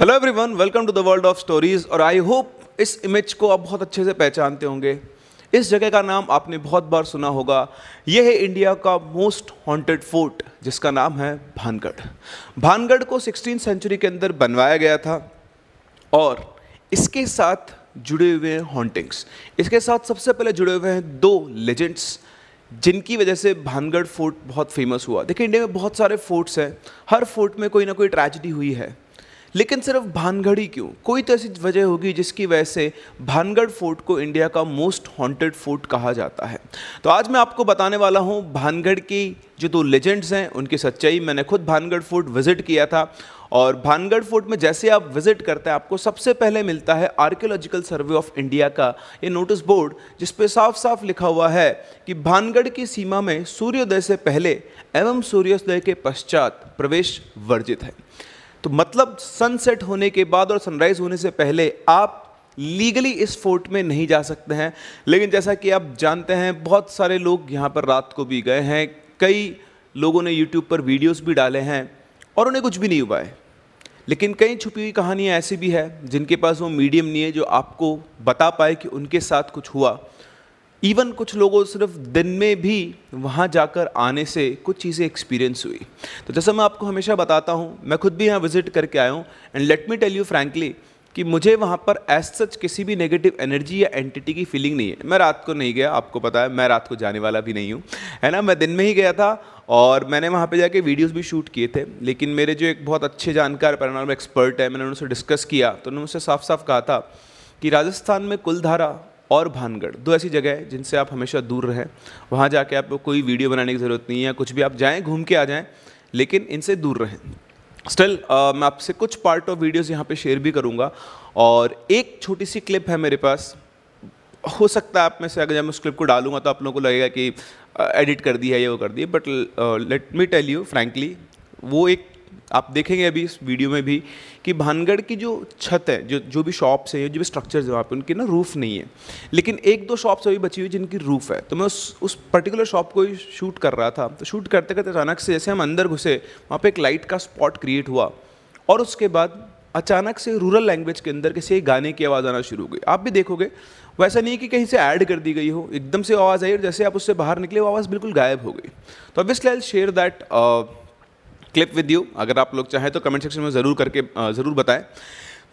Hello everyone welcome to the world of stories और I hope इस image को आप बहुत अच्छे से पहचानते होंगे। इस जगह का नाम आपने बहुत बार सुना होगा। यह है इंडिया का मोस्ट हॉन्टेड फोर्ट जिसका नाम है भानगढ़। भानगढ़ को सिक्सटीन सेंचुरी के अंदर बनवाया गया था और इसके साथ जुड़े हुए हैं हॉन्टिंग्स इसके साथ सबसे पहले जुड़े हुए हैं दो लेजेंड्स जिनकी वजह से भानगढ़ फोर्ट बहुत फ़ेमस हुआ। देखिए इंडिया में बहुत सारे फोर्ट्स हैं। हर फोर्ट में कोई ना कोई ट्रेजिडी हुई है। लेकिन सिर्फ़ भानगढ़ क्यों? कोई तो ऐसी वजह होगी जिसकी वजह से भानगढ़ फोर्ट को इंडिया का मोस्ट हॉन्टेड फोर्ट कहा जाता है। तो आज मैं आपको बताने वाला हूँ भानगढ़ की जो दो लेजेंड्स हैं, उनकी सच्चाई। मैंने खुद भानगढ़ फोर्ट विज़िट किया था और भानगढ़ फोर्ट में जैसे आप विज़िट करते हैं, आपको सबसे पहले मिलता है आर्कियोलॉजिकल सर्वे ऑफ़ इंडिया का ये नोटिस बोर्ड, जिस पे साफ़ साफ़ लिखा हुआ है कि भानगढ़ की सीमा में सूर्योदय से पहले एवं सूर्योदय के पश्चात प्रवेश वर्जित है। तो मतलब सनसेट होने के बाद और सनराइज होने से पहले आप लीगली इस फोर्ट में नहीं जा सकते हैं। लेकिन जैसा कि आप जानते हैं, बहुत सारे लोग यहाँ पर रात को भी गए हैं। कई लोगों ने यूट्यूब पर वीडियोस भी डाले हैं और उन्हें कुछ भी नहीं हुआ है। लेकिन कई छुपी हुई कहानियाँ ऐसी भी है जिनके पास वो मीडियम नहीं है जो आपको बता पाए कि उनके साथ कुछ हुआ। इवन कुछ लोगों सिर्फ़ दिन में भी वहाँ जाकर आने से कुछ चीज़ें एक्सपीरियंस हुई। तो जैसा मैं आपको हमेशा बताता हूँ, मैं खुद भी यहाँ विज़िट करके आया हूँ and let me tell you frankly कि मुझे वहाँ पर एज सच किसी भी नेगेटिव एनर्जी या एंटिटी की फीलिंग नहीं है। मैं रात को नहीं गया, आपको पता है, मैं रात को जाने वाला भी नहीं हूँ। है ना? मैं दिन में ही गया था, और मैंने वहाँ पे जाके वीडियोस भी शूट किए थे, लेकिन मेरे जो एक बहुत अच्छे जानकार पैरानॉर्मल एक्सपर्ट है, मैंने उनसे डिस्कस किया तो उन्होंने मुझसे साफ़ साफ़ कहा था कि राजस्थान में कुलधारा और भानगढ़ दो ऐसी जगह है जिनसे आप हमेशा दूर रहें। वहाँ जाके आपको कोई वीडियो बनाने की ज़रूरत नहीं है कुछ भी आप जाएँ घूम के आ जाएँ लेकिन इनसे दूर रहें। स्टिल uh, मैं आपसे कुछ पार्ट ऑफ़ वीडियोस यहाँ पे शेयर भी करूँगा और एक छोटी सी क्लिप है मेरे पास। हो सकता है आप में से अगर जब मैं उस क्लिप को डालूँगा तो आप लोगों को लगेगा कि एडिट uh, कर दिया है ये वो कर दिया but let me tell you frankly वो एक आप देखेंगे अभी इस वीडियो में भी कि भानगढ़ की जो छत है, जो जो भी शॉप्स हैं, जो भी स्ट्रक्चर्स हैं, वहाँ पे उनकी ना रूफ़ नहीं है। लेकिन एक दो शॉप्स अभी बची हुई जिनकी रूफ़ है। तो मैं उस उस पर्टिकुलर शॉप को ही शूट कर रहा था। तो शूट करते करते अचानक से जैसे हम अंदर घुसे, वहाँ पर एक लाइट का स्पॉट क्रिएट हुआ। और उसके बाद अचानक से रूरल लैंग्वेज के अंदर किसी गाने की आवाज़ आना शुरू हो गई। आप भी देखोगे, वैसा नहीं कि कहीं से ऐड कर दी गई हो। एकदम से आवाज़ आई और जैसे आप उससे बाहर निकले, वो आवाज़ बिल्कुल गायब हो गई। तो obviously I share that clip with you अगर आप लोग चाहें तो कमेंट सेक्शन में ज़रूर करके ज़रूर बताएँ।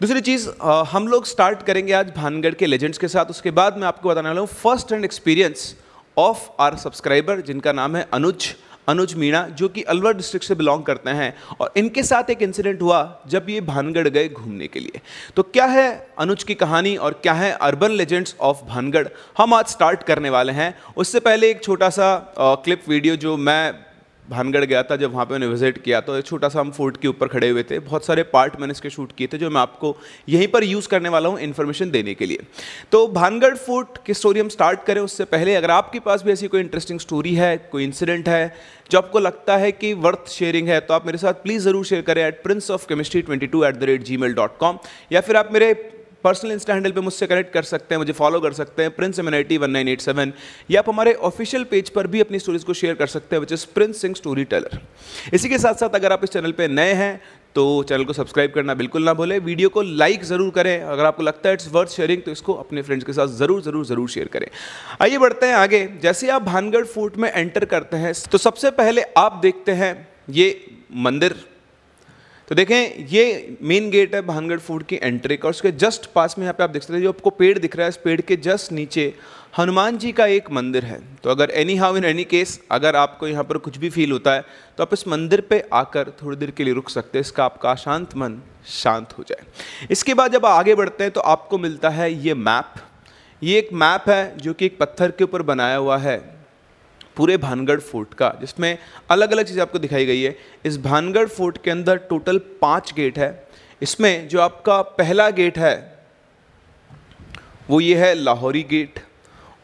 दूसरी चीज़ हम लोग स्टार्ट करेंगे आज भानगढ़ के लेजेंड्स के साथ। उसके बाद मैं आपको बताने वाला हूँ first hand experience of our subscriber जिनका नाम है अनुज अनुज मीणा, जो कि अलवर डिस्ट्रिक्ट से बिलोंग करते हैं। और इनके साथ एक इंसिडेंट हुआ जब ये भानगढ़ गए घूमने के लिए। तो क्या है अनुज की कहानी और क्या है अर्बन लेजेंड्स ऑफ़ भानगढ़? हम आज स्टार्ट करने वाले हैं। उससे पहले एक छोटा सा क्लिप वीडियो जो मैं भानगढ़ गया था, जब वहाँ पे मैंने विज़िट किया तो एक छोटा सा हम फोर्ट के ऊपर खड़े हुए थे। बहुत सारे पार्ट मैंने इसके शूट किए थे, जो मैं आपको यहीं पर यूज़ करने वाला हूँ इन्फॉर्मेशन देने के लिए। तो भानगढ़ फोर्ट की स्टोरी हम स्टार्ट करें उससे पहले, अगर आपके पास भी ऐसी कोई इंटरेस्टिंग स्टोरी है, कोई इंसिडेंट है, जो आपको लगता है कि वर्थ शेयरिंग है तो आप मेरे साथ प्लीज़ ज़रूर शेयर करें at Prince of chemistry twenty two at the rate Gmail dot com या फिर आप मेरे पर्सनल इंस्टा हैंडल पे मुझसे कनेक्ट कर सकते हैं, मुझे फॉलो कर सकते हैं Prince amenity one nine eight seven या आप हमारे ऑफिशियल पेज पर भी अपनी स्टोरीज को शेयर कर सकते हैं which is Prince Singh story teller इसी के साथ साथ अगर आप इस चैनल पर नए हैं तो चैनल को सब्सक्राइब करना बिल्कुल ना भूलें। वीडियो को लाइक ज़रूर करें। अगर आपको लगता है इट्स वर्थ शेयरिंग तो इसको अपने फ्रेंड्स के साथ ज़रूर ज़रूर ज़रूर शेयर करें। आइए बढ़ते हैं आगे। जैसे आप भानगढ़ फोर्ट में एंटर करते हैं तो सबसे पहले आप देखते हैं, ये मंदिर तो देखें, ये मेन गेट है भानगढ़ फ़ूड की एंट्री का उसके जस्ट पास में यहाँ पे आप देख सकते हैं, जो आपको पेड़ दिख रहा है इस पेड़ के जस्ट नीचे हनुमान जी का एक मंदिर है। तो अगर anyhow in any case अगर आपको यहाँ पर कुछ भी फील होता है तो आप इस मंदिर पे आकर थोड़ी देर के लिए रुक सकते हैं, इसका आपका शांत मन शांत हो जाए। इसके बाद जब आगे बढ़ते हैं तो आपको मिलता है ये मैप ये एक मैप है, जो कि एक पत्थर के ऊपर बनाया हुआ है। पूरे भानगढ़ फोर्ट का, जिसमें अलग अलग चीज़ें आपको दिखाई गई है। इस भानगढ़ फोर्ट के अंदर टोटल पाँच गेट है। इसमें जो आपका पहला गेट है, वो ये है लाहौरी गेट।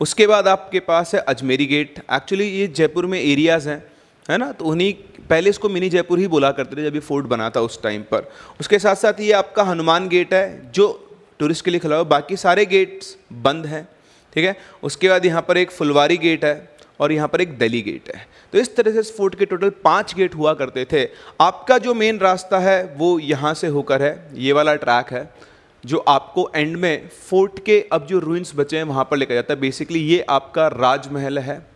उसके बाद आपके पास है अजमेरी गेट। एक्चुअली ये जयपुर में एरियाज़ हैं, है ना? तो उन्हीं, पहले इसको मिनी जयपुर ही बोला करते थे जब ये फोर्ट बना था उस टाइम पर। उसके साथ साथ ये आपका हनुमान गेट है, जो टूरिस्ट के लिए खुला हुआ बाकी सारे गेट्स बंद हैं, ठीक है? उसके बाद यहाँ पर एक फुलवारी गेट है। और यहाँ पर एक दिल्ली गेट है। तो इस तरह से इस फोर्ट के टोटल पाँच गेट हुआ करते थे। आपका जो मेन रास्ता है, वो यहाँ से होकर है। ये वाला ट्रैक है, जो आपको एंड में फोर्ट के अब जो रूइंस बचे हैं, वहाँ पर लेकर जाता है। बेसिकली ये आपका राजमहल है।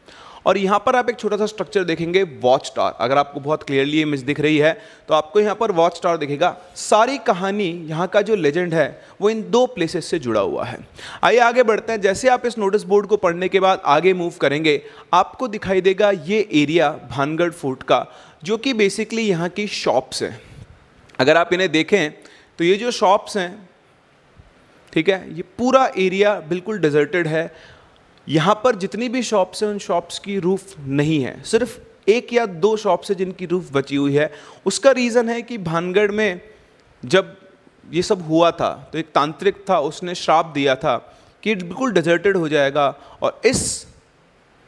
और यहाँ पर आप एक छोटा सा स्ट्रक्चर देखेंगे वॉच टावर अगर आपको बहुत क्लियरली इमेज दिख रही है तो आपको यहाँ पर वॉच टावर दिखेगा। सारी कहानी यहाँ का जो लेजेंड है, वो इन दो प्लेसेस से जुड़ा हुआ है। आइए आगे बढ़ते हैं। जैसे आप इस नोटिस बोर्ड को पढ़ने के बाद आगे मूव करेंगे, आपको दिखाई देगा ये एरिया भानगढ़ फोर्ट का, जो कि बेसिकली यहाँ की शॉप्स हैं। अगर आप इन्हें देखें तो ये जो शॉप्स हैं, ठीक है, ये पूरा एरिया बिल्कुल डिजर्टेड है। यहाँ पर जितनी भी शॉप्स हैं, उन शॉप्स की रूफ नहीं है। सिर्फ़ एक या दो शॉप्स है जिनकी रूफ बची हुई है। उसका रीज़न है कि भानगढ़ में जब ये सब हुआ था तो एक तांत्रिक था, उसने श्राप दिया था कि बिल्कुल डिजर्टेड हो जाएगा और इस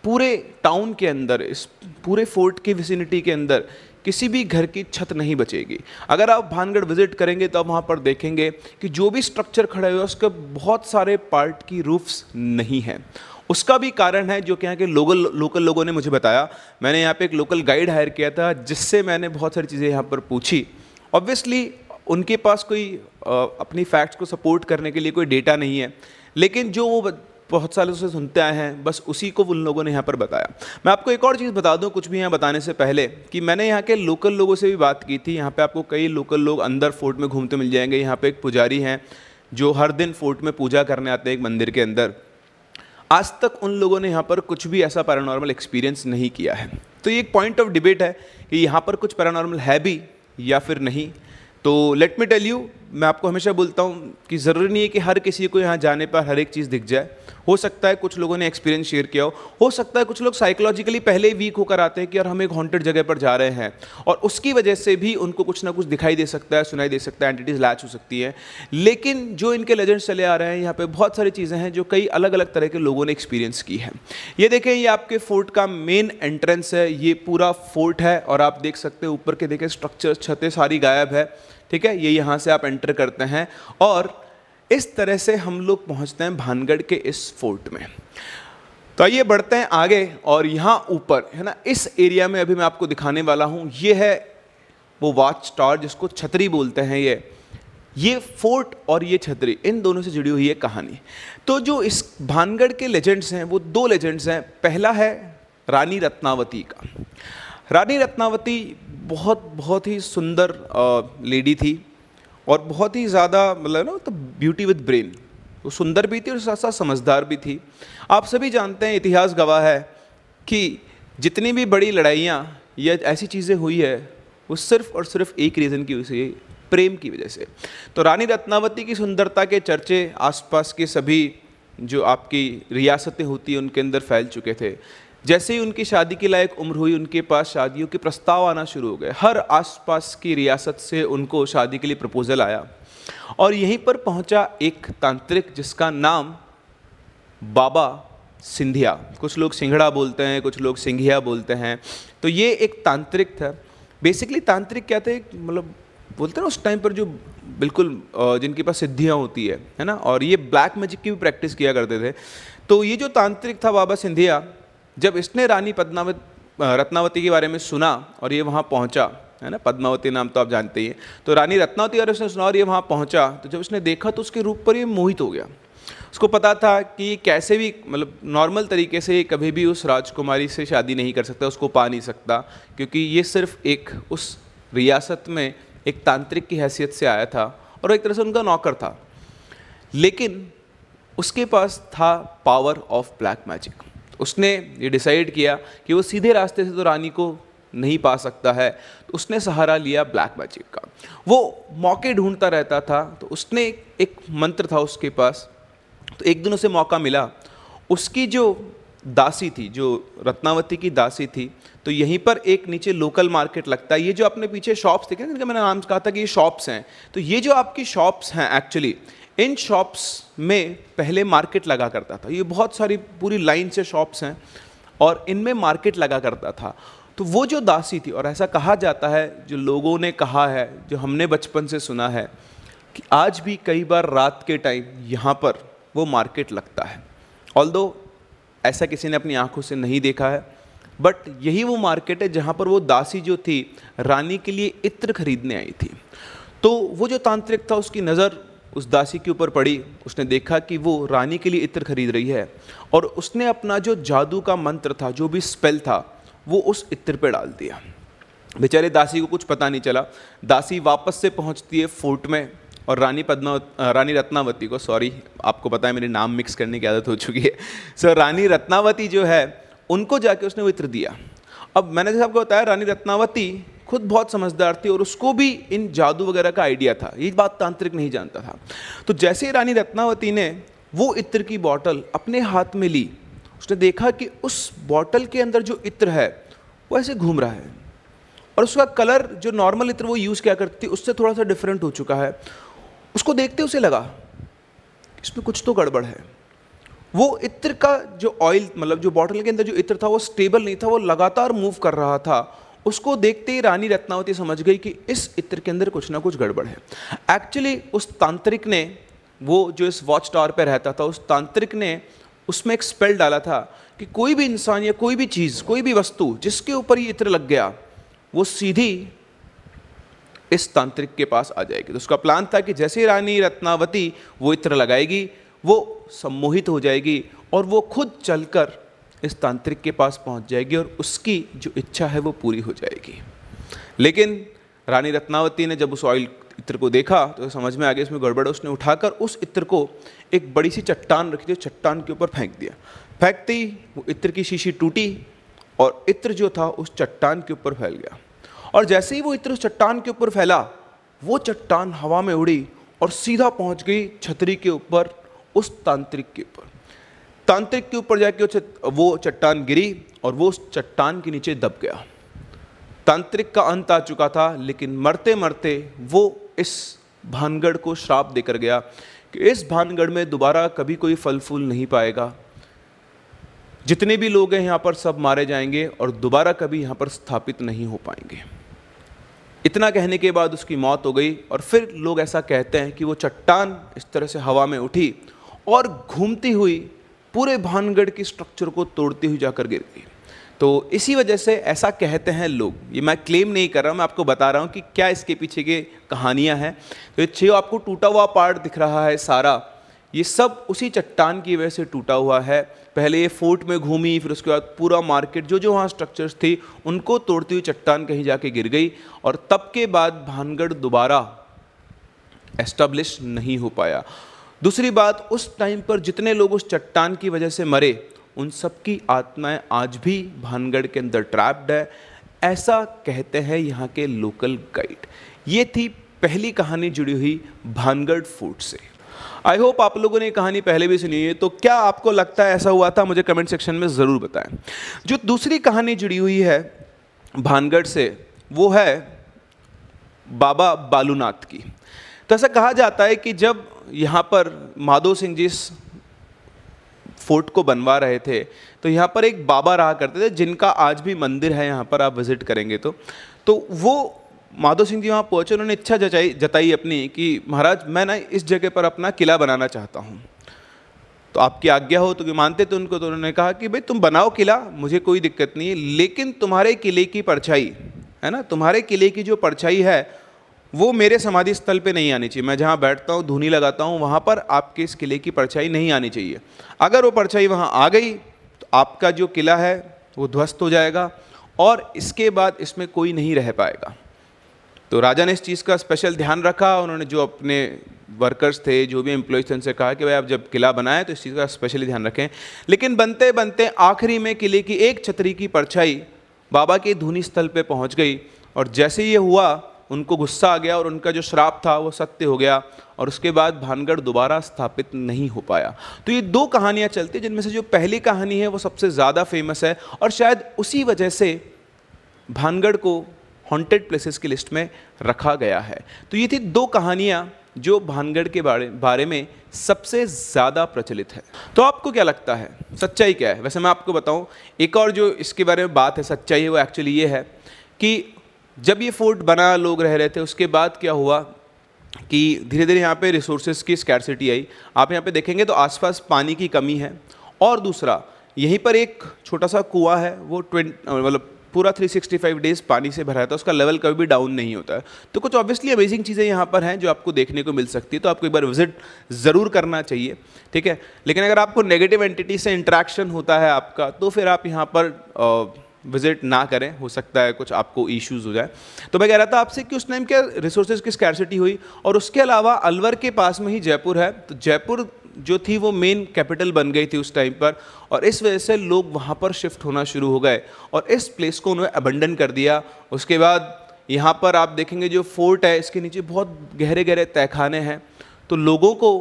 पूरे टाउन के अंदर, इस पूरे फोर्ट की विसिनिटी के अंदर किसी भी घर की छत नहीं बचेगी। अगर आप भानगढ़ विज़िट करेंगे तो आप वहाँ पर देखेंगे कि जो भी स्ट्रक्चर खड़े हुए उसके बहुत सारे पार्ट की रूफ्स नहीं हैं। उसका भी कारण है जो कि यहाँ के लोकल लोकल लोगों ने मुझे बताया। मैंने यहाँ पे एक लोकल गाइड हायर किया था, जिससे मैंने बहुत सारी चीज़ें यहाँ पर पूछी। ऑब्वियसली उनके पास कोई अपनी फैक्ट्स को सपोर्ट करने के लिए कोई डेटा नहीं है। लेकिन जो वो बहुत सालों से सुनते आए हैं, बस उसी को उन लोगों ने यहाँ पर बताया। मैं आपको एक और चीज़ बता दूँ, कुछ भी यहाँ बताने से पहले, कि मैंने यहाँ के लोकल लोगों से भी बात की थी। यहाँ पे आपको कई लोकल लोग अंदर फोर्ट में घूमते मिल जाएँगे। यहाँ पे एक पुजारी हैं, जो हर दिन फोर्ट में पूजा करने आते हैं एक मंदिर के अंदर। आज तक उन लोगों ने यहाँ पर कुछ भी ऐसा पैरानॉर्मल एक्सपीरियंस नहीं किया है। तो ये एक पॉइंट ऑफ़ डिबेट है कि यहाँ पर कुछ पैरानॉर्मल है भी या फिर नहीं। तो लेट मी टेल यू मैं आपको हमेशा बोलता हूँ कि ज़रूरी नहीं है कि हर किसी को यहाँ जाने पर हर एक चीज़ दिख जाए। हो सकता है कुछ लोगों ने एक्सपीरियंस शेयर किया हो। हो सकता है कुछ लोग साइकोलॉजिकली पहले ही वीक होकर आते हैं कि यार हम एक हॉन्टेड जगह पर जा रहे हैं। और उसकी वजह से भी उनको कुछ ना कुछ दिखाई दे सकता है, सुनाई दे सकता है एंटिटीज लैच हो सकती है। लेकिन जो इनके लेजेंड्स चले आ रहे हैं, यहाँ पर बहुत सारी चीज़ें हैं जो कई अलग अलग तरह के लोगों ने एक्सपीरियंस की है। ये देखें, ये आपके फोर्ट का मेन एंट्रेंस है, ये पूरा फोर्ट है और आप देख सकते हैं ऊपर के देखें स्ट्रक्चर छतें सारी गायब है। ठीक है? ये यहाँ से आप एंटर करते हैं और इस तरह से हम लोग पहुँचते हैं भानगढ़ के इस फोर्ट में। तो आइए बढ़ते हैं आगे और यहाँ ऊपर, है ना? इस एरिया में अभी मैं आपको दिखाने वाला हूँ, ये है वो वॉच टावर जिसको छतरी बोलते हैं ये। ये फोर्ट और ये छतरी, इन दोनों से जुड़ी हुई है कहानी। तो जो इस भानगढ़ के लेजेंड्स हैं, वो दो लेजेंड्स हैं। पहला है रानी रत्नावती का। रानी रत्नावती बहुत बहुत ही सुंदर लेडी थी और बहुत ही ज़्यादा मतलब ना तो ब्यूटी विद ब्रेन वो सुंदर भी थी और साथ साथ समझदार भी थी। आप सभी जानते हैं, इतिहास गवाह है कि जितनी भी बड़ी लड़ाइयाँ या ऐसी चीज़ें हुई है, वो सिर्फ़ और सिर्फ़ एक रीज़न की वजह से, प्रेम की वजह से। तो रानी रत्नावती की सुंदरता के चर्चे आसपास के सभी जो आपकी रियासतें होती हैं, उनके अंदर फैल चुके थे। जैसे ही उनकी शादी के लायक उम्र हुई, उनके पास शादियों के प्रस्ताव आना शुरू हो गए। हर आसपास की रियासत से उनको शादी के लिए प्रपोजल आया और यहीं पर पहुँचा एक तांत्रिक जिसका नाम बाबा सिंधिया। कुछ लोग सिंघड़ा बोलते हैं, कुछ लोग सिंघिया बोलते हैं। तो ये एक तांत्रिक था। बेसिकली तांत्रिक क्या थे? मतलब बोलते हैं उस टाइम पर जो बिल्कुल जिनके पास सिद्धियाँ होती है है ना? और ये ब्लैक मैजिक की भी प्रैक्टिस किया करते थे। तो ये जो तांत्रिक था बाबा सिंधिया जब इसने रानी पद्मावत रत्नावती के बारे में सुना और ये वहाँ पहुँचा, है ना? पद्मावती नाम तो आप जानते ही हैं। तो रानी रत्नावती और उसने सुना और ये वहाँ पहुँचा तो जब उसने देखा तो उसके रूप पर ये मोहित हो गया। उसको पता था कि कैसे भी मतलब नॉर्मल तरीके से कभी भी उस राजकुमारी से शादी नहीं कर सकता, उसको पा नहीं सकता, क्योंकि ये सिर्फ़ एक उस रियासत में एक तांत्रिक की हैसियत से आया था और एक तरह से उनका नौकर था। लेकिन उसके पास था पावर ऑफ़ ब्लैक मैजिक उसने ये डिसाइड किया कि वो सीधे रास्ते से तो रानी को नहीं पा सकता है तो उसने सहारा लिया ब्लैक मैजिक का। वो मौके ढूंढता रहता था तो उसने एक मंत्र था उसके पास तो एक दिन उसे मौका मिला। उसकी जो दासी थी, जो रत्नावती की दासी थी तो यहीं पर एक नीचे लोकल मार्केट लगता है। ये जो अपने पीछे शॉप्स देखे जिनका मैंने नाम कहा था कि ये शॉप्स हैं तो ये जो आपकी शॉप्स हैं एक्चुअली इन शॉप्स में पहले मार्केट लगा करता था। ये बहुत सारी पूरी लाइन से शॉप्स हैं और इनमें मार्केट लगा करता था। तो वो जो दासी थी, और ऐसा कहा जाता है, जो लोगों ने कहा है, जो हमने बचपन से सुना है, कि आज भी कई बार रात के टाइम यहाँ पर वो मार्केट लगता है। ऑल ऐसा किसी ने अपनी आँखों से नहीं देखा है बट यही वो मार्केट है जहाँ पर वो दासी जो थी, रानी के लिए इत्र खरीदने आई थी। तो वो जो तांत्रिक था, उसकी नज़र उस दासी के ऊपर पड़ी, उसने देखा कि वो रानी के लिए इत्र खरीद रही है और उसने अपना जो जादू का मंत्र था, जो भी स्पेल था, वो उस इत्र पे डाल दिया। बेचारे दासी को कुछ पता नहीं चला। दासी वापस से पहुँचती है फोर्ट में और रानी पद्मा रानी रत्नावती को सॉरी आपको पता है मेरे नाम मिक्स करने की आदत हो चुकी है। सर रानी रत्नावती जो है, उनको जाके उसने वो इत्र दिया। अब मैंने जैसे आपको बताया, रानी रत्नावती खुद बहुत समझदार थी और उसको भी इन जादू वगैरह का आइडिया था। ये बात तांत्रिक नहीं जानता था। तो जैसे ही रानी रत्नावती ने वो इत्र की बॉटल अपने हाथ में ली, उसने देखा कि उस बॉटल के अंदर जो इत्र है, वो ऐसे घूम रहा है। और उसका कलर जो नॉर्मल इत्र वो यूज़ क्या करती थी, उससे थोड़ा सा डिफरेंट हो चुका है। उसको देखते उसे लगा, इसमें कुछ तो गड़बड़ है। वो इत्र का जो ऑयल मतलब जो बॉटल के अंदर जो इत्र था, वो स्टेबल नहीं था, वो लगातार मूव कर रहा था। उसको देखते ही रानी रत्नावती समझ गई कि इस इत्र के अंदर कुछ ना कुछ गड़बड़ है। एक्चुअली उस तांत्रिक ने वो जो इस वॉच टावर पर रहता था, उस तांत्रिक ने उसमें एक स्पेल डाला था कि कोई भी इंसान या कोई भी चीज़, कोई भी वस्तु जिसके ऊपर ये इत्र लग गया, वो सीधी इस तांत्रिक के पास आ जाएगी। तो उसका प्लान था कि जैसे रानी रत्नावती वो इत्र लगाएगी, वो सम्मोहित हो जाएगी और वो खुद चलकर इस तांत्रिक के पास पहुँच जाएगी और उसकी जो इच्छा है वो पूरी हो जाएगी। लेकिन रानी रत्नावती ने जब उस ऑयल इत्र को देखा तो समझ में आ गया, इसमें गड़बड़ उसने उठाकर उस इत्र को एक बड़ी सी चट्टान रखी थी, चट्टान के ऊपर फेंक दिया। फेंकते ही वो इत्र की शीशी टूटी और इत्र जो था, उस चट्टान के ऊपर फैल गया। और जैसे ही वो इत्र उस चट्टान के ऊपर फैला, वो चट्टान हवा में उड़ी और सीधा पहुँच गई छतरी के ऊपर, उस तांत्रिक के ऊपर। तांत्रिक के ऊपर जाके वो चट्टान गिरी और वो उस चट्टान के नीचे दब गया। तांत्रिक का अंत आ चुका था, लेकिन मरते मरते वो इस भानगढ़ को श्राप देकर गया कि इस भानगढ़ में दोबारा कभी कोई फल फूल नहीं पाएगा। जितने भी लोग हैं यहाँ पर सब मारे जाएँगे और दोबारा कभी यहाँ पर स्थापित नहीं हो पाएँगे। इतना कहने के बाद उसकी मौत हो गई और फिर लोग ऐसा कहते हैं कि वो चट्टान इस तरह से हवा में उठी और घूमती हुई पूरे भानगढ़ की स्ट्रक्चर को तोड़ती हुई जाकर गिर गई। तो इसी वजह से ऐसा कहते हैं लोग, ये मैं क्लेम नहीं कर रहा मैं आपको बता रहा हूँ कि क्या इसके पीछे की कहानियाँ हैं। तो ये छः आपको टूटा हुआ पार्ट दिख रहा है सारा। ये सब उसी चट्टान की वजह से टूटा हुआ है। पहले ये फोर्ट में घूमी, फिर उसके बाद पूरा मार्केट, जो जो वहाँ स्ट्रक्चर्स थी, उनको तोड़ती हुई चट्टान कहीं जाके गिर गई और तब के बाद भानगढ़ दोबारा एस्टेब्लिश नहीं हो पाया। दूसरी बात, उस टाइम पर जितने लोग उस चट्टान की वजह से मरे, उन सब की आत्माएँ आज भी भानगढ़ के अंदर ट्रैप्ड है। ऐसा कहते हैं यहाँ के लोकल गाइड ये थी पहली कहानी जुड़ी हुई भानगढ़ फ़ूड से। आई होप आप लोगों ने ये कहानी पहले भी सुनी है तो क्या आपको लगता है ऐसा हुआ था? मुझे कमेंट सेक्शन में ज़रूर बताएँ। जो दूसरी कहानी जुड़ी हुई है भानगढ़ से, वो है बाबा बालूनाथ की। तो ऐसा कहा जाता है कि जब यहाँ पर माधो सिंह जी फोर्ट को बनवा रहे थे तो यहाँ पर एक बाबा रहा करते थे, जिनका आज भी मंदिर है, यहाँ पर आप विज़िट करेंगे तो। तो वो माधो सिंह जी वहाँ पहुँचे, उन्होंने इच्छा जताई जताई अपनी कि महाराज, मैं ना इस जगह पर अपना किला बनाना चाहता हूँ। तो आपकी आज्ञा हो तो मानते थे उनको तो उन्होंने कहा कि भाई, तुम बनाओ किला, मुझे कोई दिक्कत नहीं है लेकिन तुम्हारे किले की परछाई, है ना, तुम्हारे किले की जो परछाई है वो मेरे समाधि स्थल पे नहीं आनी चाहिए। मैं जहाँ बैठता हूँ, धुनी लगाता हूँ, वहाँ पर आपके इस किले की परछाई नहीं आनी चाहिए। अगर वो परछाई वहाँ आ गई तो आपका जो किला है, वो ध्वस्त हो जाएगा और इसके बाद इसमें कोई नहीं रह पाएगा। तो राजा ने इस चीज़ का स्पेशल ध्यान रखा, उन्होंने जो अपने वर्कर्स थे, जो भी एम्प्लॉयज़ थे, उनसे कहा कि भाई आप जब किला बनाएँ तो इस चीज़ का स्पेशली ध्यान रखें। लेकिन बनते बनते आखिरी में किले की एक छतरी की परछाई बाबा के धुनी स्थल पे पहुँच गई और जैसे ये हुआ उनको गुस्सा आ गया और उनका जो श्राप था वो सत्य हो गया और उसके बाद भानगढ़ दोबारा स्थापित नहीं हो पाया। तो ये दो कहानियाँ चलती जिनमें से जो पहली कहानी है वो सबसे ज़्यादा फ़ेमस है और शायद उसी वजह से भानगढ़ को हॉन्टेड प्लेसेस की लिस्ट में रखा गया है। तो ये थी दो कहानियाँ जो भानगढ़ के बारे बारे में सबसे ज़्यादा प्रचलित है। तो आपको क्या लगता है, सच्चाई क्या है? वैसे मैं आपको बताऊँ, एक और जो इसके बारे में बात है, सच्चाई है, वो एक्चुअली ये है कि जब ये फोर्ट बना, लोग रह रहे थे, उसके बाद क्या हुआ कि धीरे धीरे यहाँ पे रिसोर्सेज की स्कैरसिटी आई। आप यहाँ पे देखेंगे तो आसपास पानी की कमी है। और दूसरा, यहीं पर एक छोटा सा कुआँ है, वो ट्वेंट मतलब पूरा 365 डेज़ पानी से भरा रहता है, उसका लेवल कभी भी डाउन नहीं होता है। तो कुछ ऑब्वियसली अमेजिंग चीज़ें यहाँ पर हैं जो आपको देखने को मिल सकती है तो आपको एक बार विज़िट ज़रूर करना चाहिए, ठीक है? लेकिन अगर आपको नेगेटिव एंटिटी से इंट्रैक्शन होता है आपका तो फिर आप यहाँ पर विज़िट ना करें, हो सकता है कुछ आपको इश्यूज़ हो जाए। तो मैं कह रहा था आपसे कि उस टाइम क्या रिसोर्सेज की स्कैरसिटी हुई और उसके अलावा अलवर के पास में ही जयपुर है। तो जयपुर जो थी वो मेन कैपिटल बन गई थी उस टाइम पर और इस वजह से लोग वहाँ पर शिफ्ट होना शुरू हो गए और इस प्लेस को उन्होंने अबंडन कर दिया। उसके बाद यहाँ पर आप देखेंगे जो फोर्ट है, इसके नीचे बहुत गहरे गहरे तहखाने हैं। तो लोगों को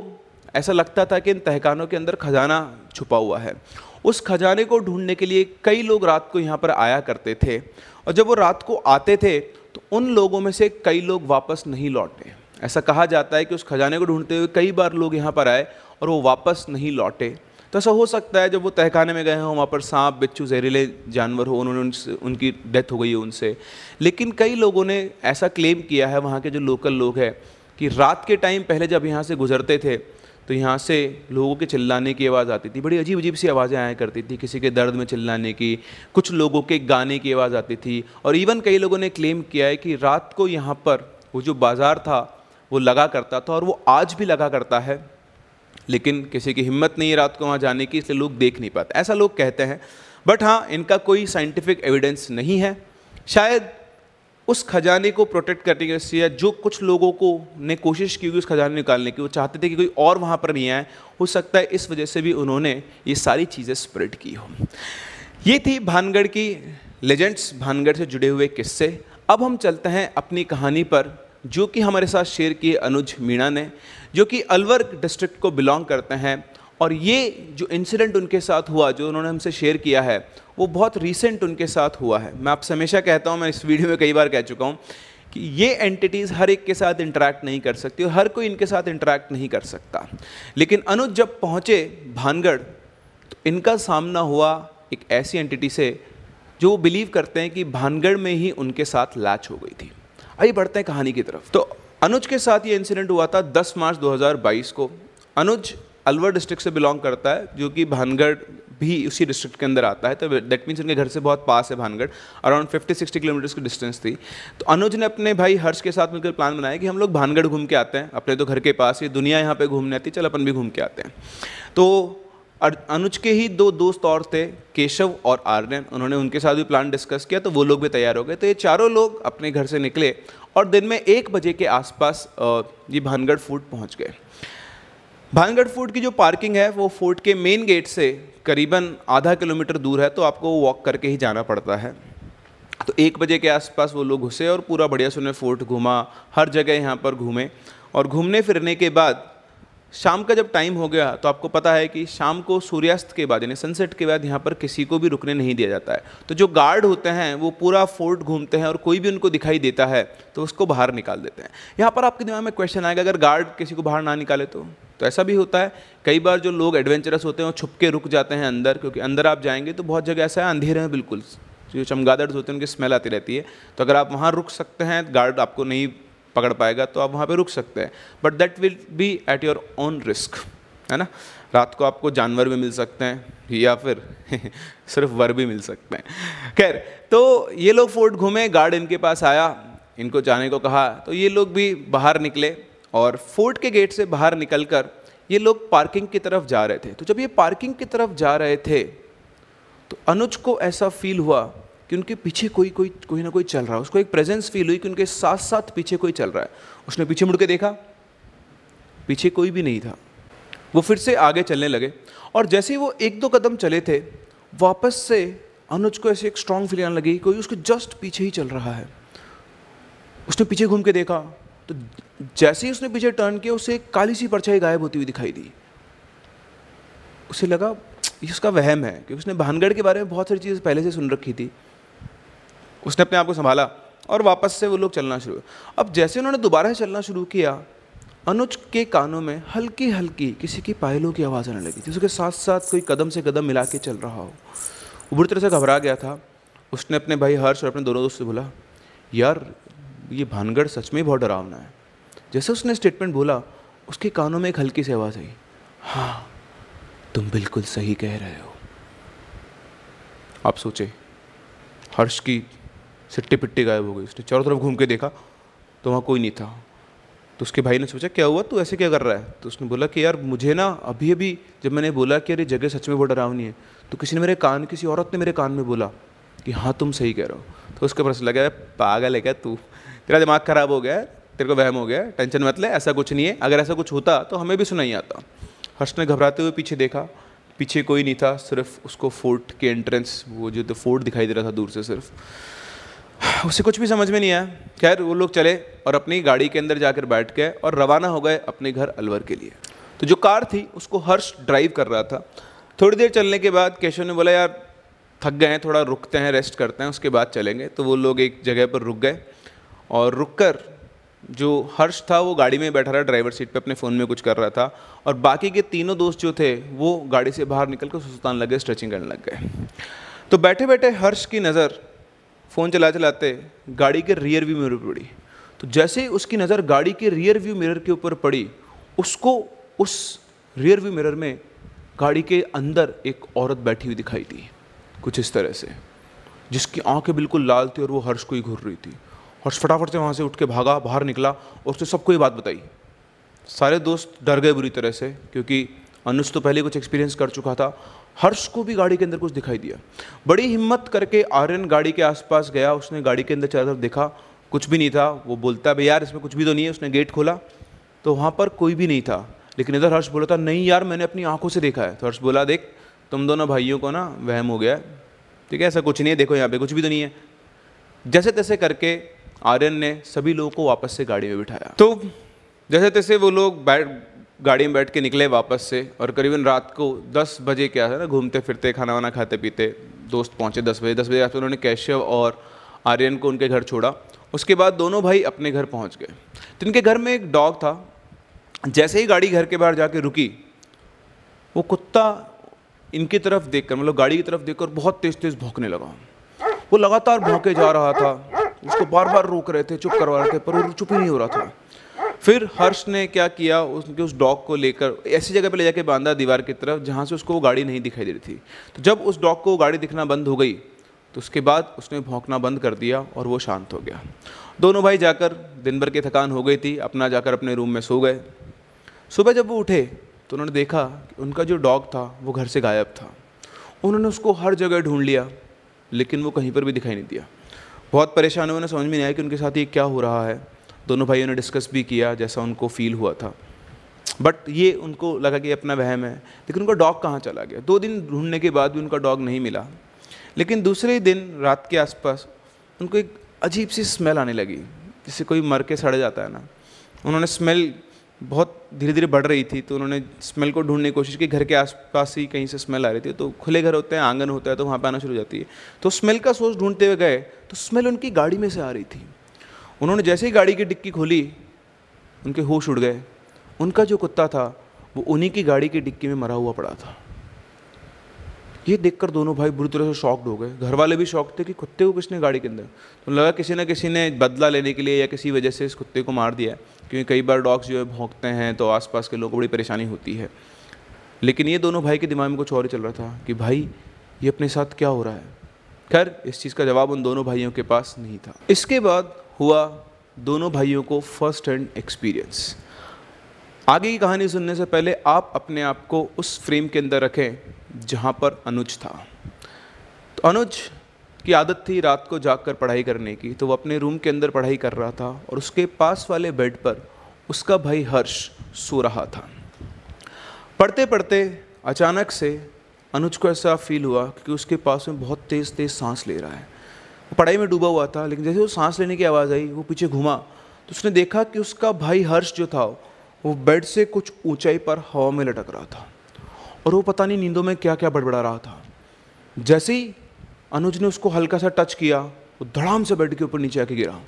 ऐसा लगता था कि इन तहखानों के अंदर खजाना छुपा हुआ है। उस खजाने को ढूँढने के लिए कई लोग रात को यहाँ पर आया करते थे। और जब वो रात को आते थे तो उन लोगों में से कई लोग वापस नहीं लौटे। ऐसा कहा जाता है कि उस खजाने को ढूंढते हुए कई बार लोग यहाँ पर आए और वो वापस नहीं लौटे। तो ऐसा हो सकता है जब वो तहखाने में गए हों, वहाँ पर सांप, बिच्छू, जहरीले जानवर हो, उन्होंने उनसे, उनकी डेथ हो गई है उनसे। लेकिन कई लोगों ने ऐसा क्लेम किया है वहाँ के जो लोकल लोग हैं कि रात के टाइम पहले जब यहाँ से गुजरते थे तो यहाँ से लोगों के चिल्लाने की आवाज़ आती थी। बड़ी अजीब अजीब सी आवाज़ें आया करती थी किसी के दर्द में चिल्लाने की, कुछ लोगों के गाने की आवाज़ आती थी। और इवन कई लोगों ने क्लेम किया है कि रात को यहाँ पर वो जो बाज़ार था, वो लगा करता था और वो आज भी लगा करता है। लेकिन किसी की हिम्मत नहीं है रात को वहाँ जाने की, इसलिए लोग देख नहीं पाते। ऐसा लोग कहते हैं। बट हाँ इनका कोई साइंटिफिक एविडेंस नहीं है। शायद उस खजाने को प्रोटेक्ट करने की से जो कुछ लोगों को ने कोशिश की हुई उस खजाने निकालने की, वो चाहते थे कि कोई और वहाँ पर नहीं आए, हो सकता है इस वजह से भी उन्होंने ये सारी चीज़ें स्प्रेड की हो। ये थी भानगढ़ की लेजेंड्स भानगढ़ से जुड़े हुए किस्से। अब हम चलते हैं अपनी कहानी पर, जो कि हमारे साथ शेयर किए अनुज मीणा ने, जो कि अलवर डिस्ट्रिक्ट को बिलोंग करते हैं। और ये जो इंसिडेंट उनके साथ हुआ, जो उन्होंने हमसे शेयर किया है, वो बहुत रिसेंट उनके साथ हुआ है। मैं आपसे हमेशा कहता हूँ, मैं इस वीडियो में कई बार कह चुका हूँ कि ये एंटिटीज़ हर एक के साथ इंटरेक्ट नहीं कर सकती और हर कोई इनके साथ इंटरेक्ट नहीं कर सकता। लेकिन अनुज जब पहुँचे भानगढ़ तो इनका सामना हुआ एक ऐसी एंटिटी से, जो वो बिलीव करते हैं कि भानगढ़ में ही उनके साथ लैच हो गई थी। आइए बढ़ते हैं कहानी की तरफ़। तो अनुज के साथ ये इंसिडेंट हुआ था 10 मार्च 2022 को। अनुज अलवर डिस्ट्रिक्ट से बिलोंग करता है, जो कि भानगढ़ भी उसी डिस्ट्रिक्ट के अंदर आता है तो दैट मीन्स उनके घर से बहुत पास है Bhangarh around fifty sixty kilometres की डिस्टेंस थी। तो अनुज ने अपने भाई हर्ष के साथ मिलकर प्लान बनाया कि हम लोग भानगढ़ घूम के आते हैं। अपने तो घर के पास ये दुनिया यहाँ पर घूमने आती, चल अपन भी घूम के आते हैं। तो अनुज के ही दो दोस्त और थे, केशव और आर्यन। उन्होंने उनके साथ भी प्लान डिस्कस किया तो वो लोग भी तैयार हो गए। तो ये चारों लोग अपने घर से निकले और दिन में एक बजे के आसपास ये भानगढ़ फ़ूड पहुँच गए। भानगढ़ फोर्ट की जो पार्किंग है, वो फोर्ट के मेन गेट से करीबन आधा किलोमीटर दूर है तो आपको वॉक करके ही जाना पड़ता है। तो एक बजे के आसपास वो लोग घुसे और पूरा बढ़िया से उन्हें फोर्ट घूमा, हर जगह यहाँ पर घूमे। और घूमने फिरने के बाद शाम का जब टाइम हो गया तो आपको पता है कि शाम को सूर्यास्त के बाद, यानी सनसेट के बाद यहाँ पर किसी को भी रुकने नहीं दिया जाता है। तो जो गार्ड होते हैं, वो पूरा फोर्ट घूमते हैं और कोई भी उनको दिखाई देता है तो उसको बाहर निकाल देते हैं। यहाँ पर आपके दिमाग में क्वेश्चन आएगा, अगर गार्ड किसी को बाहर ना निकाले तो? तो ऐसा भी होता है। कई बार जो लोग एडवेंचरस होते हैं, वो छुप के रुक जाते हैं अंदर, क्योंकि अंदर आप जाएँगे तो बहुत जगह ऐसा है, अंधेरे हैं बिल्कुल। जो चमगादड़ होते हैं, उनकी स्मेल आती रहती है। तो अगर आप वहाँ रुक सकते हैं गार्ड आपको नहीं पकड़ पाएगा तो आप वहाँ पे रुक सकते हैं। But that will be at your own risk है ना? रात को आपको जानवर भी मिल सकते हैं, या फिर सिर्फ़ वर भी मिल सकते हैं। खैर तो ये लोग फोर्ट घूमे, गार्ड इनके पास आया, इनको जाने को कहा तो ये लोग भी बाहर निकले और फोर्ट के गेट से बाहर निकल कर ये लोग पार्किंग की तरफ़ जा रहे थे। तो जब ये पार्किंग की तरफ़ जा रहे थे तो अनुज को ऐसा फील हुआ कि उनके पीछे कोई कोई कोई ना कोई चल रहा है। उसको एक प्रेजेंस फील हुई कि उनके साथ साथ पीछे कोई चल रहा है। उसने पीछे मुड़ के देखा, पीछे कोई भी नहीं था। वो फिर से आगे चलने लगे और जैसे ही वो एक दो कदम चले थे, वापस से अनुज को ऐसे एक स्ट्रांग फीलिंग आने लगी कोई उसके जस्ट पीछे ही चल रहा है। उसने पीछे घूम के देखा तो जैसे ही उसने पीछे टर्न किया, उसे एक काली सी परछाई गायब होती हुई दिखाई दी। उसे लगा, ये उसका वहम है क्योंकि उसने भानगढ़ के बारे में बहुत सारी चीज़ें पहले से सुन रखी थी। उसने अपने आप को संभाला और वापस से वो लोग चलना शुरू अब जैसे उन्होंने दोबारा चलना शुरू किया, अनुज के कानों में हल्की हल्की किसी की पायलों की आवाज़ आने लगी थी उसके साथ साथ कोई कदम से कदम मिला के चल रहा हो। वो बुरी तरह से घबरा गया था। उसने अपने भाई हर्ष और अपने दोनों दोस्त से बोला, यार, ये भानगढ़ सच में बहुत डरावना है। जैसे उसने स्टेटमेंट बोला, उसके कानों में एक हल्की सी आवाज़ आई हाँ तुम बिल्कुल सही कह रहे हो। आप सोचे, हर्ष की सिट्टी पिट्टी गायब हो गई उसने। चारों तरफ़ घूम के देखा तो वहाँ कोई नहीं था। तो उसके भाई ने सोचा, क्या हुआ? तू ऐसे क्या कर रहा है? तो उसने बोला कि, यार, मुझे ना अभी अभी जब मैंने बोला कि, अरे, जगह सच में बहुत डरावनी है। तो किसी ने मेरे कान, किसी औरत ने मेरे कान में बोला कि हाँ तुम सही कह रहे हो। तो उसके पास लगा पागल है क्या तू? तेरा दिमाग ख़राब हो गया है, तेरे को वहम हो गया है, टेंशन मत ले, ऐसा कुछ नहीं है। अगर ऐसा कुछ होता तो हमें भी सुनाई आता। हर्ष ने घबराते हुए पीछे देखा, पीछे कोई नहीं था, सिर्फ़ उसको फोर्ट के एंट्रेंस वो जो तो फोर्ट दिखाई दे रहा था दूर से सिर्फ़। उसे कुछ भी समझ में नहीं आया। खैर, वो लोग चले और अपनी गाड़ी के अंदर जाकर बैठ गए और रवाना हो गए अपने घर अलवर के लिए। तो जो कार थी, उसको हर्ष ड्राइव कर रहा था। थोड़ी देर चलने के बाद केशव ने बोला, यार, थक गए हैं, थोड़ा रुकते हैं रेस्ट करते हैं, उसके बाद चलेंगे। तो वो लोग एक जगह पर रुक गए और रुक कर जो हर्ष था, वो गाड़ी में बैठा रहा, ड्राइवर सीट पे अपने फ़ोन में कुछ कर रहा था और बाकी के तीनों दोस्त जो थे, वो गाड़ी से बाहर निकल कर सुस्तान लगे स्ट्रेचिंग करने लग गए। तो बैठे बैठे हर्ष की नज़र फ़ोन चला चलाते, गाड़ी के रियर व्यू मिरर पड़ी। तो जैसे ही उसकी नज़र गाड़ी के रियर व्यू मिरर के ऊपर पड़ी, उसको उस रियर व्यू मिरर में गाड़ी के अंदर एक औरत बैठी हुई दिखाई दी, कुछ इस तरह से, जिसकी आँखें बिल्कुल लाल थी और वो हर्ष को ही घूर रही थी। हर्ष फटाफट से वहाँ से उठ के भागा, बाहर निकला और उसने सबको ये बात बताई। सारे दोस्त डर गए बुरी तरह से, क्योंकि अनुज तो पहले कुछ एक्सपीरियंस कर चुका था हर्ष को भी गाड़ी के अंदर कुछ दिखाई दिया। बड़ी हिम्मत करके आर्यन गाड़ी के आसपास गया, उसने गाड़ी के अंदर चारों तरफ़ देखा। कुछ भी नहीं था, वो बोलता भाई यार, इसमें कुछ भी तो नहीं है। उसने गेट खोला। तो वहाँ पर कोई भी नहीं था। लेकिन इधर हर्ष बोला था, नहीं यार, मैंने अपनी आँखों से देखा है। तो हर्ष बोला, देख, तुम दोनों भाइयों को ना वहम हो गया ठीक है, ऐसा कुछ नहीं है। देखो यहाँ पे कुछ भी तो नहीं है। जैसे तैसे करके आर्यन ने सभी लोगों को वापस से गाड़ी में बिठाया। तो जैसे तैसे वो लोग बैठ गाड़ी में बैठ के निकले वापस से और करीबन रात को 10 बजे क्या है ना, घूमते फिरते खाना वाना खाते पीते, दोस्त पहुँचे 10 बजे। 10 बजे आते उन्होंने कैशव और आर्यन को उनके घर छोड़ा। उसके बाद दोनों भाई अपने घर पहुँच गए। तो इनके घर में एक डॉग था। जैसे ही गाड़ी घर के बाहर जाके रुकी, वो कुत्ता इनकी तरफ़ देखकर मतलब गाड़ी की तरफ़ देखकर बहुत तेज़ तेज़ भौंकने लगा। वो लगातार भौंके जा रहा था। उसको बार बार रोक रहे थे, चुप करवा रहे थे, पर वो चुप ही नहीं हो रहा था। फिर हर्ष ने क्या किया? उसके उस डॉग को लेकर, ऐसी जगह पे ले जाके बांधा दीवार की तरफ़, जहाँ से उसको वो गाड़ी नहीं दिखाई दे रही थी। तो जब उस डॉग को गाड़ी दिखना बंद हो गई तो उसके बाद उसने भौंकना बंद कर दिया और वो शांत हो गया। दोनों भाई जाकर दिन भर की थकान हो गई थी, अपना जाकर अपने रूम में सो गए। सुबह जब वो उठे तो उन्होंने देखा कि उनका जो डॉग था, वो घर से गायब था। उन्होंने उसको हर जगह ढूंढ लिया, लेकिन वो कहीं पर भी दिखाई नहीं दिया। बहुत परेशान हुए, उन्हें समझ में नहीं आया कि उनके साथ ये क्या हो रहा है। दोनों भाइयों ने डिस्कस भी किया, जैसा उनको फील हुआ था। बट ये उनको लगा कि अपना वहम है। लेकिन उनका डॉग कहाँ चला गया? दो दिन ढूँढने के बाद भी उनका डॉग नहीं मिला। लेकिन दूसरे दिन रात के आसपास उनको एक अजीब सी स्मेल आने लगी, जिससे कोई मर के सड़ जाता है ना। उन्होंने स्मेल बहुत धीरे धीरे बढ़ रही थी तो उन्होंने स्मेल को ढूँढने की कोशिश की। घर के आसपास ही कहीं से स्मेल आ रही थी तो खुले घर होते हैं, आँगन होता है तो वहाँ पर आना शुरू हो जाती है। तो स्मेल का सोर्स ढूंढते हुए गए तो स्मेल उनकी गाड़ी में से आ रही थी। उन्होंने जैसे ही गाड़ी की डिक्की खोली, उनके होश उड़ गए। उनका जो कुत्ता था, वो उन्हीं की गाड़ी की डिक्की में मरा हुआ पड़ा था। ये देखकर दोनों भाई बुरी तरह से शॉक्ड हो गए। घर वाले भी शॉक थे कि कुत्ते को किसने गाड़ी के अंदर तो लगा किसी ना किसी ने बदला लेने के लिए या किसी वजह से इस कुत्ते को मार दिया क्योंकि कई बार डॉग्स जो है भोंकते हैं तो आसपास के लोगों को बड़ी परेशानी होती है। लेकिन ये दोनों भाई के दिमाग में कुछ और ही चल रहा था कि भाई, ये अपने साथ क्या हो रहा है? खैर, इस चीज़ का जवाब उन दोनों भाइयों के पास नहीं था। इसके बाद हुआ दोनों भाइयों को फ़र्स्ट हैंड एक्सपीरियंस आगे की कहानी सुनने से पहले आप अपने आप को उस फ्रेम के अंदर रखें जहाँ पर अनुज था। तो अनुज की आदत थी रात को जाकर पढ़ाई करने की तो वो अपने रूम के अंदर पढ़ाई कर रहा था और उसके पास वाले बेड पर उसका भाई हर्ष सो रहा था। पढ़ते पढ़ते अचानक से अनुज को ऐसा फील हुआ कि उसके पास में बहुत तेज़ तेज़ सांस ले रहा है। पढ़ाई में डूबा हुआ था, लेकिन जैसे वो सांस लेने की आवाज़ आई, वो पीछे घुमा तो उसने देखा कि उसका भाई हर्ष जो था, वो बेड से कुछ ऊंचाई पर हवा में लटक रहा था और वो पता नहीं नींदों में क्या क्या बड़बड़ा रहा था। जैसे ही अनुज ने उसको हल्का सा टच किया, वो धड़ाम से बेड के ऊपर नीचे आके गिरा।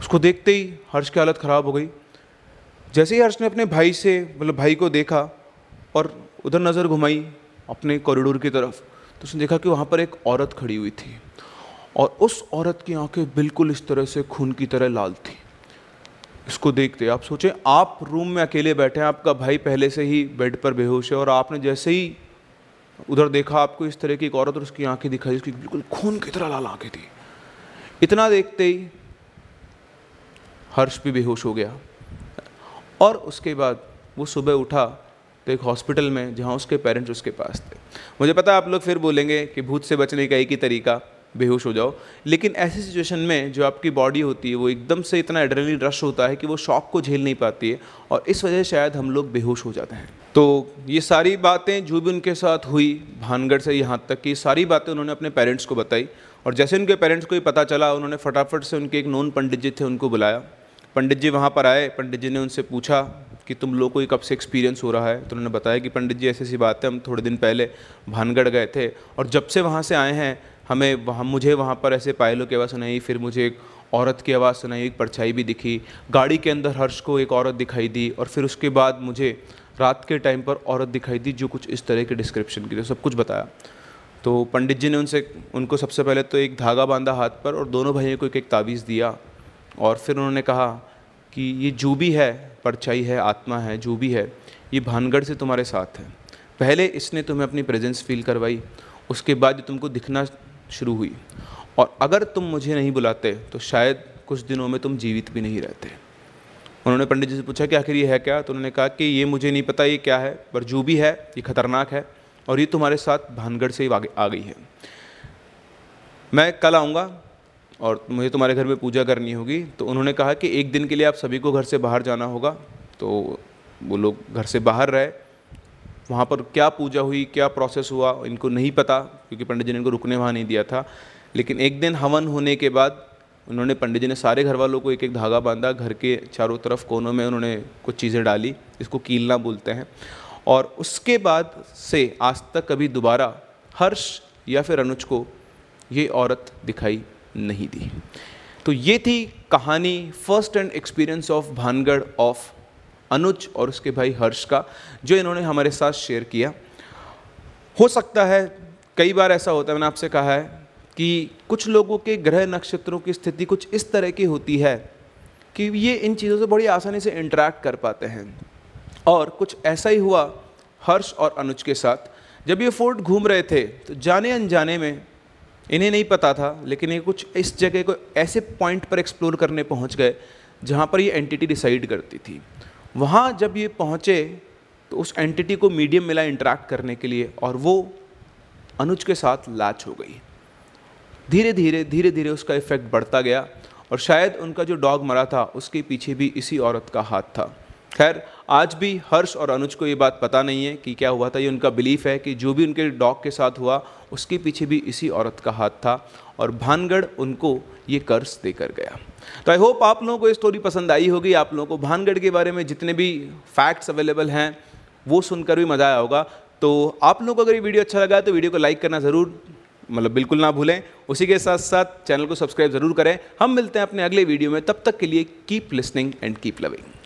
उसको देखते ही हर्ष की हालत ख़राब हो गई। जैसे ही हर्ष ने अपने भाई से मतलब भाई को देखा और उधर नज़र घुमाई अपने कॉरिडोर की तरफ़ तो उसने देखा कि वहाँ पर एक औरत खड़ी हुई थी। और उस औरत की आँखें बिल्कुल इस तरह से खून की तरह लाल थी। इसको देखते आप सोचें, आप रूम में अकेले बैठे हैं, आपका भाई पहले से ही बेड पर बेहोश है और आपने जैसे ही उधर देखा, आपको इस तरह की एक औरत और उसकी आँखें दिखाई, उसकी बिल्कुल खून की तरह लाल आँखें थी। इतना देखते ही हर्ष भी बेहोश हो गया। और उसके बाद वो सुबह उठा तो एक हॉस्पिटल में, जहाँ उसके पेरेंट्स उसके पास थे। मुझे पता आप लोग फिर बोलेंगे कि भूत से बचने का एक ही तरीका। बेहोश हो जाओ। लेकिन ऐसी सिचुएशन में जो आपकी बॉडी होती है, वो एकदम से इतना एड्रेनलिन रश होता है कि वो शॉक को झेल नहीं पाती है और इस वजह से शायद हम लोग बेहोश हो जाते हैं। तो ये सारी बातें जो भी उनके साथ हुई, भानगढ़ से यहाँ तक की सारी बातें उन्होंने अपने पेरेंट्स को बताई और जैसे उनके पेरेंट्स को ये पता चला, उन्होंने फटाफट से उनके एक नॉन पंडित जी थे, उनको बुलाया। पंडित जी वहाँ पर आए, पंडित जी ने उनसे पूछा कि तुम लोग को कब से एक्सपीरियंस हो रहा है? तो उन्होंने बताया कि पंडित जी ऐसी ऐसी बात हम थोड़े दिन पहले भानगढ़ गए थे और जब से वहाँ से आए हैं हमें वहाँ, मुझे वहाँ पर ऐसे पायलों की आवाज़ सुनाई, फिर मुझे एक औरत की आवाज़ सुनाई, एक परछाई भी दिखी। गाड़ी के अंदर हर्ष को एक औरत दिखाई दी और फिर उसके बाद मुझे रात के टाइम पर औरत दिखाई दी जो कुछ इस तरह के डिस्क्रिप्शन की सब कुछ बताया। तो पंडित जी ने उनसे, उनको सबसे पहले तो एक धागा बांधा हाथ पर और दोनों भाइयों को एक एक तावीज़ दिया और फिर उन्होंने कहा कि ये जो भी है, परछाई है, आत्मा है, जो भी है, ये भानगढ़ से तुम्हारे साथ है। पहले इसने तुम्हें अपनी प्रेजेंस फील करवाई, उसके बाद जो तुमको दिखना शुरू हुई। और अगर तुम मुझे नहीं बुलाते तो शायद कुछ दिनों में तुम जीवित भी नहीं रहते। उन्होंने पंडित जी से पूछा, कि आखिर ये है क्या? तो उन्होंने कहा कि ये मुझे नहीं पता, ये क्या है, पर जो भी है, ये खतरनाक है, और ये तुम्हारे साथ भानगढ़ से ही आ गई है। मैं कल आऊँगा, और मुझे तुम्हारे घर में पूजा करनी होगी। तो उन्होंने कहा कि एक दिन के लिए आप सभी को घर से बाहर जाना होगा। तो वो लोग घर से बाहर रहे वहाँ पर क्या पूजा हुई, क्या प्रोसेस हुआ, इनको नहीं पता, क्योंकि पंडित जी ने इनको रुकने वहाँ नहीं दिया था। लेकिन एक दिन हवन होने के बाद उन्होंने, पंडित जी ने सारे घर वालों को एक एक धागा बांधा, घर के चारों तरफ़ कोनों में उन्होंने कुछ चीज़ें डाली, इसको कीलना बोलते हैं। और उसके बाद से आज तक कभी दोबारा हर्ष या फिर अनुज को ये औरत दिखाई नहीं दी। तो ये थी कहानी first hand experience of Bhangarh of Anuj और उसके भाई हर्ष का, जो इन्होंने हमारे साथ शेयर किया। हो सकता है, कई बार ऐसा होता है, मैंने आपसे कहा है कि कुछ लोगों के ग्रह नक्षत्रों की स्थिति कुछ इस तरह की होती है कि ये इन चीज़ों से बड़ी आसानी से इंटरेक्ट कर पाते हैं। और कुछ ऐसा ही हुआ हर्ष और अनुज के साथ। जब ये फोर्ट घूम रहे थे तो जाने अनजाने में, इन्हें नहीं पता था, लेकिन ये कुछ इस जगह को ऐसे पॉइंट पर एक्सप्लोर करने पहुँच गए, जहाँ पर ये एंटिटी डिसाइड करती थी। वहाँ जब ये पहुँचे तो उस एंटिटी को मीडियम मिला इंटरेक्ट करने के लिए और वो अनुज के साथ लैच हो गई। धीरे धीरे धीरे धीरे उसका इफ़ेक्ट बढ़ता गया और शायद उनका जो डॉग मरा था, उसके पीछे भी इसी औरत का हाथ था। खैर, आज भी हर्ष और अनुज को ये बात पता नहीं है कि क्या हुआ था। ये उनका बिलीफ है कि जो भी उनके डॉग के साथ हुआ, उसके पीछे भी इसी औरत का हाथ था और भानगढ़ उनको ये कर्ज देकर गया। तो आई होप आप लोगों को ये स्टोरी पसंद आई होगी। आप लोगों को भानगढ़ के बारे में जितने भी फैक्ट्स अवेलेबल हैं, वो सुनकर भी मज़ा आया होगा। तो आप लोगों को अगर ये वीडियो अच्छा लगा तो वीडियो को लाइक करना ज़रूर मतलब बिल्कुल ना भूलें। उसी के साथ साथ चैनल को सब्सक्राइब ज़रूर करें। हम मिलते हैं अपने अगले वीडियो में। तब तक के लिए keep listening and keep loving